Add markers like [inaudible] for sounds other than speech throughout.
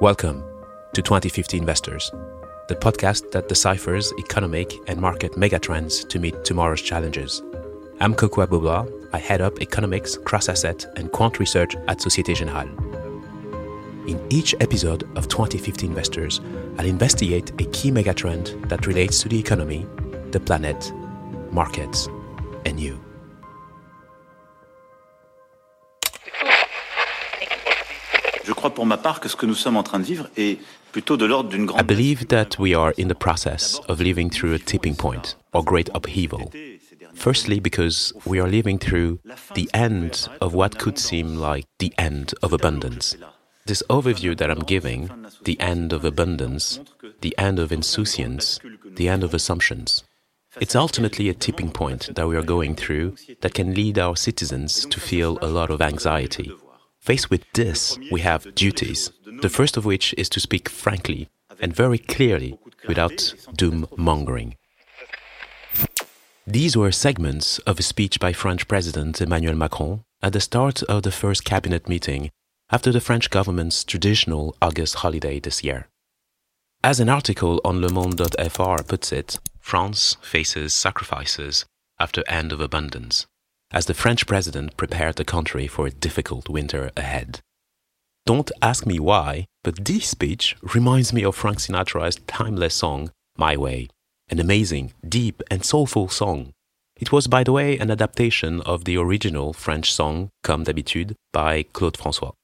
Welcome to 2050 Investors, the podcast that deciphers economic and market megatrends to meet tomorrow's challenges. I'm Kokou Agbo-Bloua. I head up economics, cross-asset, and quant research at Societe Generale. In each episode of 2050 Investors, I'll investigate a key megatrend that relates to the economy, the planet, markets, and you. I believe that we are in the process of living through a tipping point or great upheaval. Firstly, because we are living through the end of what could seem like the end of abundance. This overview that I'm giving, the end of abundance, the end of insouciance, the end of assumptions, it's ultimately a tipping point that we are going through that can lead our citizens to feel a lot of anxiety. Faced with this, we have duties, the first of which is to speak frankly and very clearly without doom mongering. These were segments of a speech by French President Emmanuel Macron at the start of the first cabinet meeting after the French government's traditional August holiday this year. As an article on Le Monde.fr puts it, France faces sacrifices after end of abundance, as the French president prepared the country for a difficult winter ahead. Don't ask me why, but this speech reminds me of Frank Sinatra's timeless song, My Way, an amazing, deep, and soulful song. It was, by the way, an adaptation of the original French song, Comme d'habitude, by Claude François.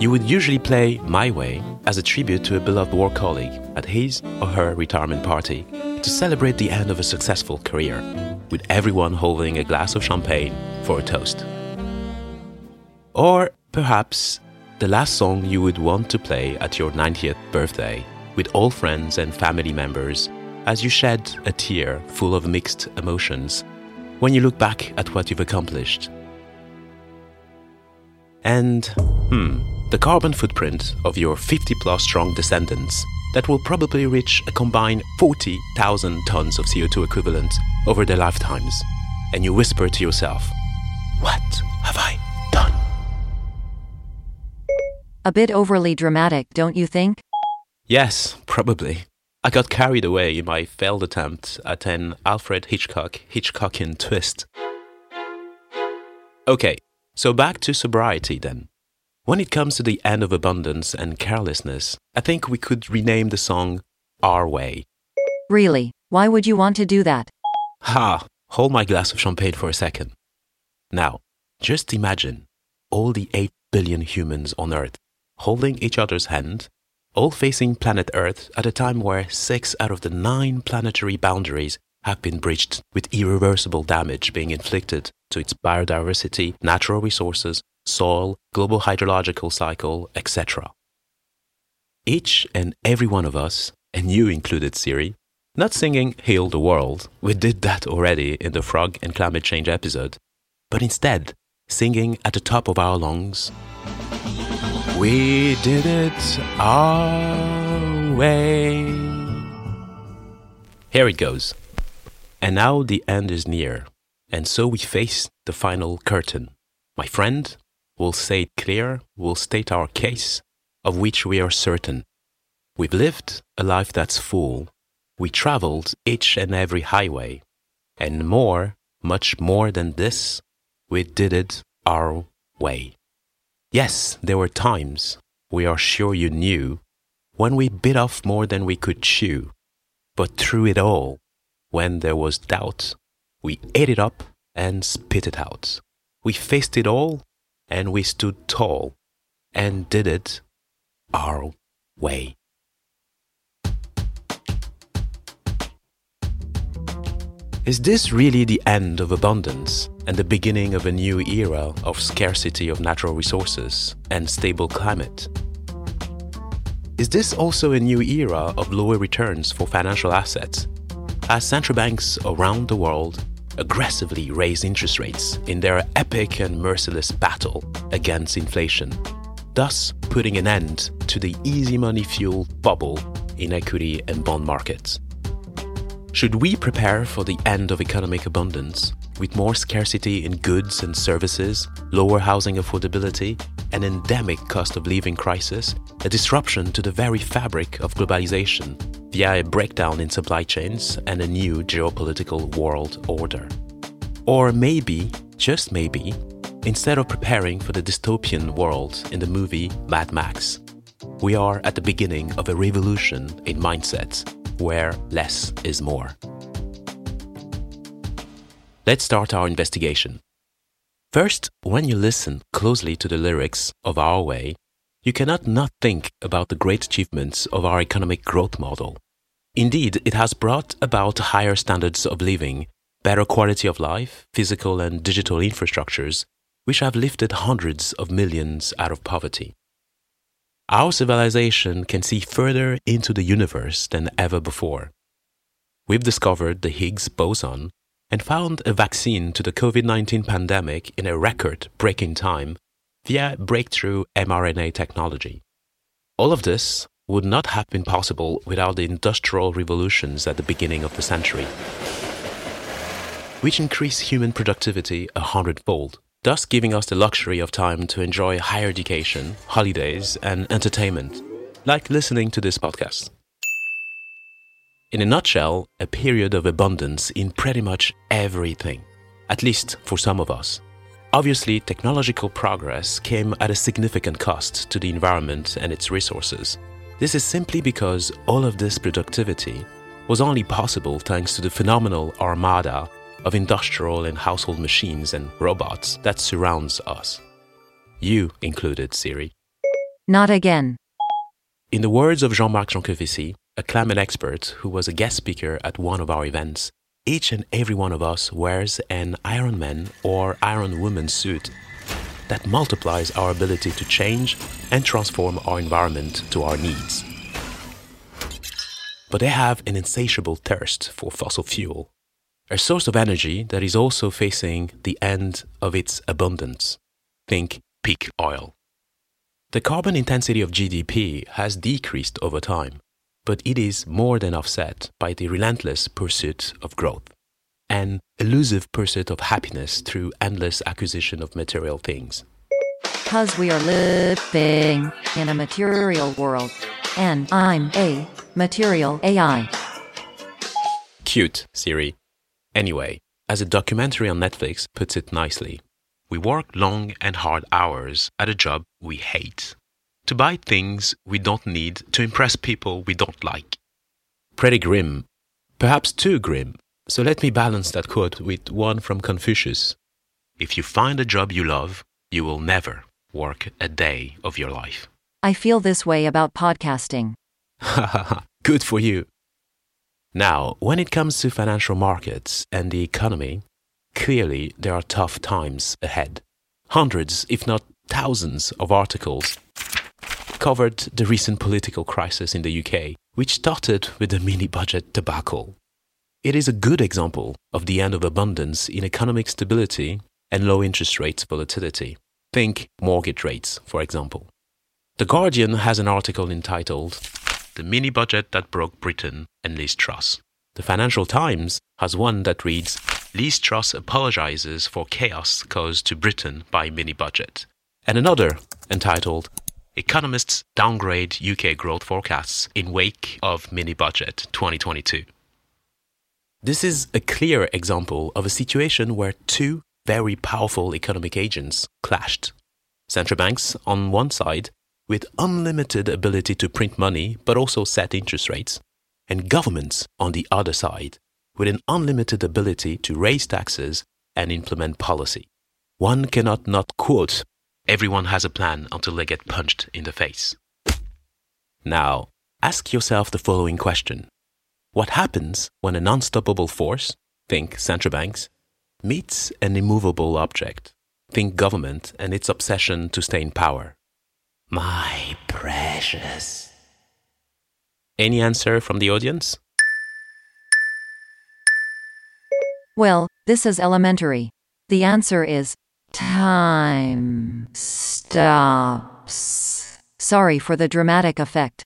You would usually play My Way as a tribute to a beloved war colleague at his or her retirement party to celebrate the end of a successful career, with everyone holding a glass of champagne for a toast. Or perhaps the last song you would want to play at your 90th birthday with all friends and family members as you shed a tear full of mixed emotions when you look back at what you've accomplished. And, hmm, the carbon footprint of your 50 plus strong descendants that will probably reach a combined 40,000 tons of CO2 equivalent over their lifetimes. And you whisper to yourself, What have I done? A bit overly dramatic, don't you think? Yes, probably. I got carried away in my failed attempt at an Alfred Hitchcock Hitchcockian twist. Okay, so back to sobriety then. When it comes to the end of abundance and carelessness, I think we could rename the song Our Way. Really? Why would you want to do that? Ha! Hold my glass of champagne for a second. Now, just imagine all the 8 billion humans on Earth holding each other's hand, all facing planet Earth at a time where 6 out of the 9 planetary boundaries have been breached, with irreversible damage being inflicted to its biodiversity, natural resources, soil, global hydrological cycle, etc. Each and every one of us, and you included, Siri, not singing Heal the World, we did that already in the frog and climate change episode, but instead singing at the top of our lungs, We did it our way. Here it goes. And now the end is near, and so we face the final curtain. My friend, we'll say it clear, we'll state our case, of which we are certain. We've lived a life that's full. We traveled each and every highway. And more, much more than this, we did it our way. Yes, there were times, we are sure you knew, when we bit off more than we could chew. But through it all, when there was doubt, we ate it up and spit it out. We faced it all and we stood tall and did it our way. Is this really the end of abundance and the beginning of a new era of scarcity of natural resources and stable climate? Is this also a new era of lower returns for financial assets as central banks around the world aggressively raise interest rates in their epic and merciless battle against inflation, thus putting an end to the easy money fueled bubble in equity and bond markets. Should we prepare for the end of economic abundance with more scarcity in goods and services, lower housing affordability, an endemic cost of living crisis, a disruption to the very fabric of globalization via a breakdown in supply chains and a new geopolitical world order? Or maybe, just maybe, instead of preparing for the dystopian world in the movie Mad Max, we are at the beginning of a revolution in mindsets where less is more. Let's start our investigation. First, when you listen closely to the lyrics of Our Way, you cannot not think about the great achievements of our economic growth model. Indeed, it has brought about higher standards of living, better quality of life, physical and digital infrastructures, which have lifted hundreds of millions out of poverty. Our civilization can see further into the universe than ever before. We've discovered the Higgs boson and found a vaccine to the COVID 19 pandemic in a record breaking time via breakthrough mRNA technology. All of this would not have been possible without the industrial revolutions at the beginning of the century, which increased human productivity a hundredfold thus giving us the luxury of time to enjoy higher education, holidays, and entertainment, like listening to this podcast. In a nutshell, a period of abundance in pretty much everything, at least for some of us. Obviously, technological progress came at a significant cost to the environment and its resources. This is simply because all of this productivity was only possible thanks to the phenomenal armada of industrial and household machines and robots that surrounds us. You included, Siri. Not again. In the words of Jean-Marc Jancovici, a climate expert who was a guest speaker at one of our events, each and every one of us wears an Iron Man or Iron Woman suit that multiplies our ability to change and transform our environment to our needs. But they have an insatiable thirst for fossil fuel a source of energy that is also facing the end of its abundance. Think peak oil. The carbon intensity of GDP has decreased over time, but it is more than offset by the relentless pursuit of growth, an elusive pursuit of happiness through endless acquisition of material things. Because we are living in a material world, and I'm a material AI. Cute, Siri. Anyway, as a documentary on Netflix puts it nicely, we work long and hard hours at a job we hate to buy things we don't need to impress people we don't like. Pretty grim, perhaps too grim. So let me balance that quote with one from Confucius If you find a job you love, you will never work a day of your life. I feel this way about podcasting. [laughs] Good for you. Now, when it comes to financial markets and the economy, clearly there are tough times ahead. Hundreds, if not thousands, of articles covered the recent political crisis in the UK, which started with the mini budget debacle. It is a good example of the end of abundance in economic stability and low interest rates volatility. Think mortgage rates, for example. The Guardian has an article entitled the mini budget that broke Britain, and Liz Truss. The Financial Times has one that reads Liz Truss apologizes for chaos caused to Britain by mini budget, and another entitled Economists downgrade UK growth forecasts in wake of mini budget 2022. This is a clear example of a situation where two very powerful economic agents clashed. Central banks on one side with unlimited ability to print money but also set interest rates, and governments on the other side with an unlimited ability to raise taxes and implement policy. One cannot not quote, everyone has a plan until they get punched in the face. Now, ask yourself the following question What happens when an unstoppable force, think central banks, meets an immovable object, think government and its obsession to stay in power? My precious. Any answer from the audience? Well, this is elementary. The answer is time stops. Sorry for the dramatic effect.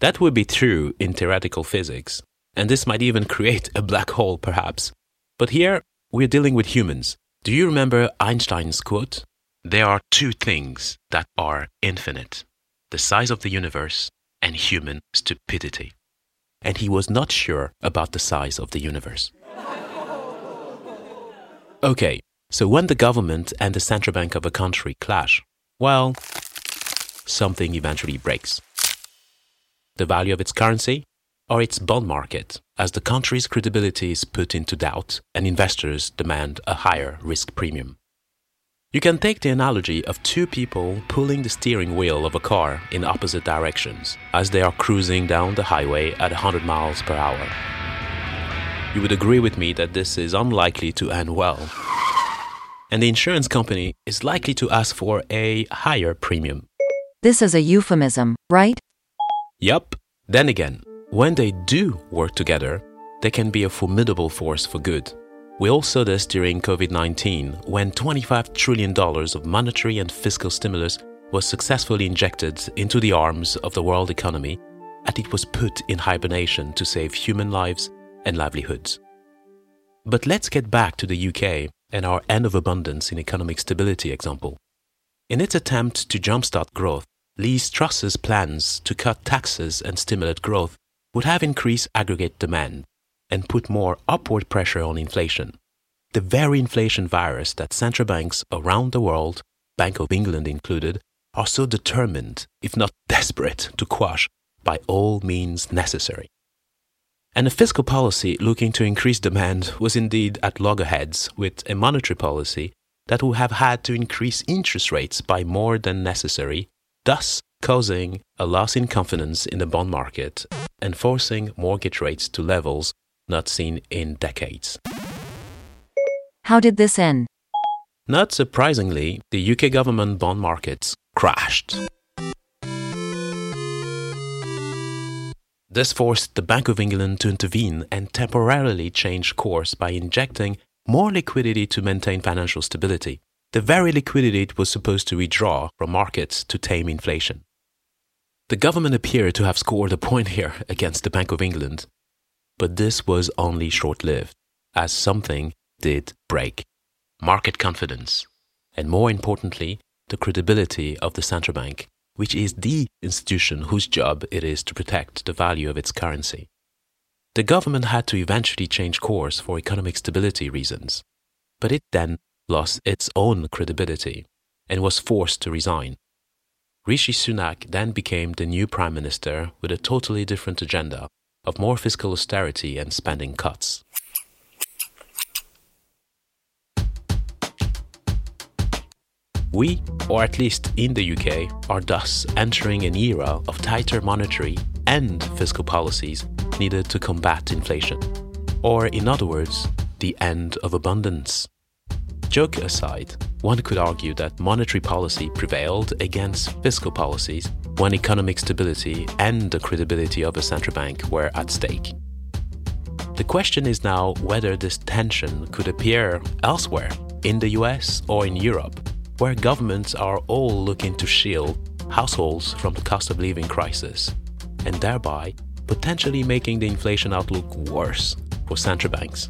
That would be true in theoretical physics, And this might even create a black hole, perhaps. But here, we're dealing with humans. Do you remember Einstein's quote? There are two things that are infinite the size of the universe and human stupidity. And he was not sure about the size of the universe. Okay, so when the government and the central bank of a country clash, well, something eventually breaks. The value of its currency or its bond market, as the country's credibility is put into doubt and investors demand a higher risk premium. You can take the analogy of two people pulling the steering wheel of a car in opposite directions as they are cruising down the highway at 100 miles per hour. You would agree with me that this is unlikely to end well. And the insurance company is likely to ask for a higher premium. This is a euphemism, right? Yup. Then again, when they do work together, they can be a formidable force for good. We all saw this during COVID 19 when $25 trillion of monetary and fiscal stimulus was successfully injected into the arms of the world economy and it was put in hibernation to save human lives and livelihoods. But let's get back to the UK and our end of abundance in economic stability example. In its attempt to jumpstart growth, Liz Truss's plans to cut taxes and stimulate growth would have increased aggregate demand and put more upward pressure on inflation. The very inflation virus that central banks around the world, Bank of England included, are so determined, if not [laughs] desperate, to quash by all means necessary. And a fiscal policy looking to increase demand was indeed at loggerheads with a monetary policy that would have had to increase interest rates by more than necessary, thus causing a loss in confidence in the bond market and forcing mortgage rates to levels not seen in decades. How did this end? Not surprisingly, the UK government bond markets crashed. This forced the Bank of England to intervene and temporarily change course by injecting more liquidity to maintain financial stability. The very liquidity it was supposed to withdraw from markets to tame inflation. The government appeared to have scored a point here [laughs] against the Bank of England, but this was only short lived, as something did break market confidence, and more importantly, the credibility of the central bank which is the institution whose job it is to protect the value of its currency. The government had to eventually change course for economic stability reasons, but it then lost its own credibility and was forced to resign. Rishi Sunak then became the new prime minister with a totally different agenda of more fiscal austerity and spending cuts. We, or at least in the UK, are thus entering an era of tighter monetary and fiscal policies needed to combat inflation. Or, in other words, the end of abundance. Joke aside, one could argue that monetary policy prevailed against fiscal policies when economic stability and the credibility of a central bank were at stake. The question is now whether this tension could appear elsewhere, in the US or in Europe, where governments are all looking to shield households from the cost of living crisis, and thereby potentially making the inflation outlook worse for central banks.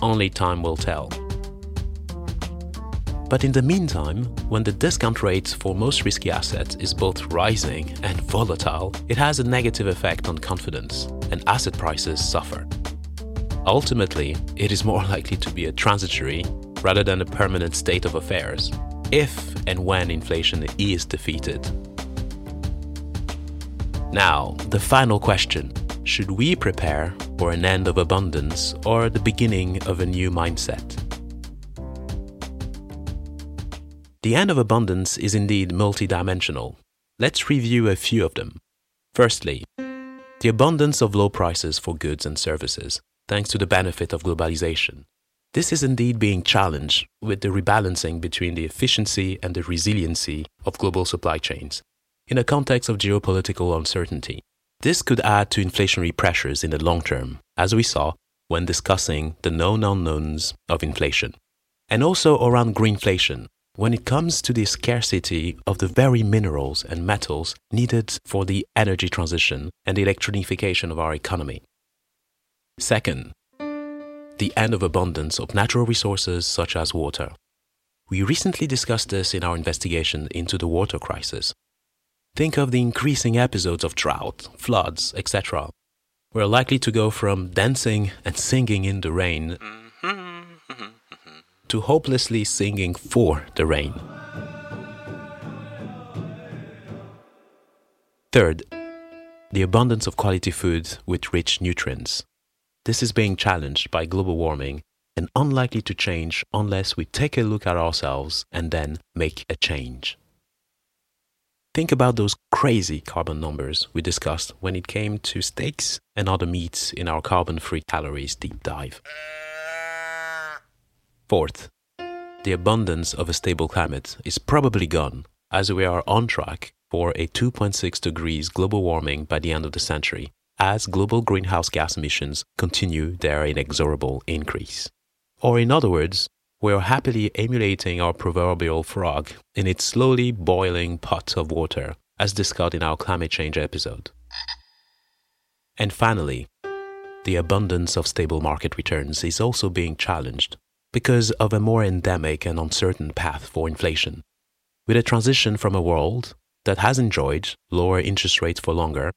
Only time will tell. But in the meantime, when the discount rate for most risky assets is both rising and volatile, it has a negative effect on confidence, and asset prices suffer. Ultimately, it is more [laughs] likely to be a transitory rather than a permanent state of affairs, if and when inflation is defeated. Now, the final question should we prepare for an end of abundance or the beginning of a new mindset? The end of abundance is indeed multidimensional. Let's review a few of them. Firstly, the abundance of low prices for goods and services, thanks to the benefit of globalization. This is indeed being challenged with the rebalancing between the efficiency and the resiliency of global supply chains in a context of geopolitical uncertainty. This could add to inflationary pressures in the long term, as we saw when discussing the known unknowns of inflation, and also around greenflation when it comes to the scarcity of the very minerals and metals needed for the energy transition and the electronification of our economy. Second, the end of abundance of natural resources such as water. We recently discussed this in our investigation into the water crisis. Think of the increasing episodes of drought, floods, etc. We're likely to go from dancing and singing in the rain to hopelessly singing for the rain. Third, the abundance of quality food with rich nutrients. This is being challenged by global warming and unlikely to change unless we take a look at ourselves and then make a change. Think about those crazy carbon numbers we discussed when it came to steaks and other meats in our carbon free calories deep dive. Fourth, the abundance of a stable climate is probably gone as we are on track for a 2.6 degrees global warming by the end of the century as global greenhouse gas emissions continue their inexorable increase. Or, in other words, we are happily emulating our proverbial frog in its slowly boiling pot of water, as discussed in our climate change episode. And finally, the abundance of stable market returns is also being challenged because of a more endemic and uncertain path for inflation. With a transition from a world that has enjoyed lower interest rates for longer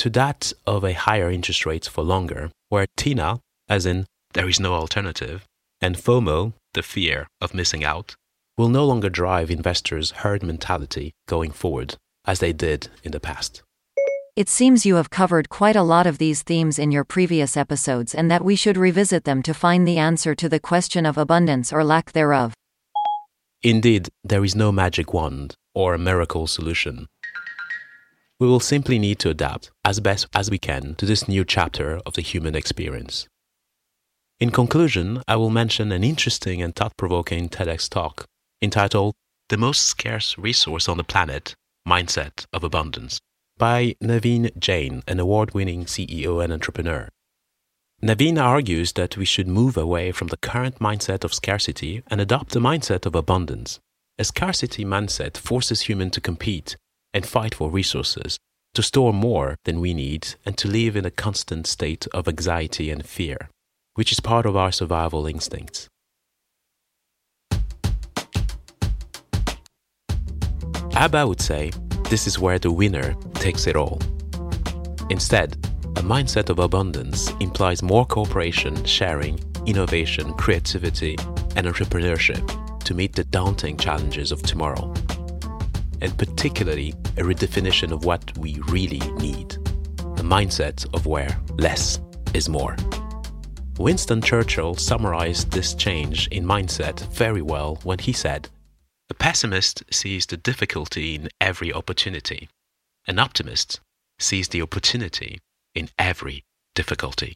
to that of a higher interest rates for longer, where TINA, as in there is no alternative, and FOMO, the fear of missing out, will no longer drive investors' herd mentality going forward as they did in the past. It seems you have covered quite a lot of these themes in your previous episodes and that we should revisit them to find the answer to the question of abundance or lack thereof. Indeed, there is no magic wand or a miracle solution. We will simply need to adapt as best as we can to this new chapter of the human experience. In conclusion, I will mention an interesting and thought provoking TEDx talk entitled The Most Scarce Resource on the Planet Mindset of Abundance by Naveen Jain, an award winning CEO and entrepreneur. Naveen argues that we should move away from the current mindset of scarcity and adopt the mindset of abundance. A scarcity mindset forces humans to compete and fight for resources, to store more than we need, and to live in a constant state of anxiety and fear, which is part of our survival instincts. Abba would say this is where the winner takes it all. Instead, a mindset of abundance implies more cooperation, sharing, innovation, creativity, and entrepreneurship to meet the daunting challenges of tomorrow and particularly a redefinition of what we really need the mindset of where less is more. Winston Churchill summarized this change in mindset very well when he said, A pessimist sees the difficulty in every opportunity, an optimist sees the opportunity in every difficulty.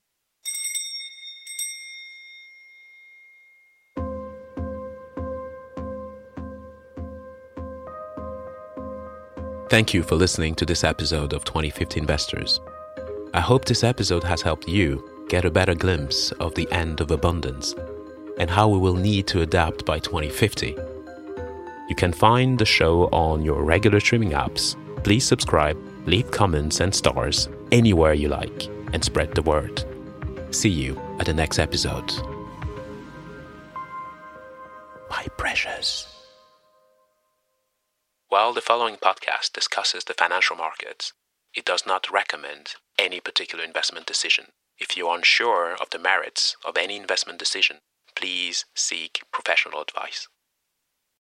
Thank you for listening to this episode of 2050 Investors. I hope this episode has helped you get a better glimpse of the end of abundance and how we will need to adapt by 2050. You can find the show on your regular streaming apps. Please subscribe, leave comments and stars anywhere you like, and spread the word. See you at the next episode. My precious. While the following podcast discusses the financial markets, it does not recommend any particular investment decision. If you are unsure of the merits of any investment decision, please seek professional advice.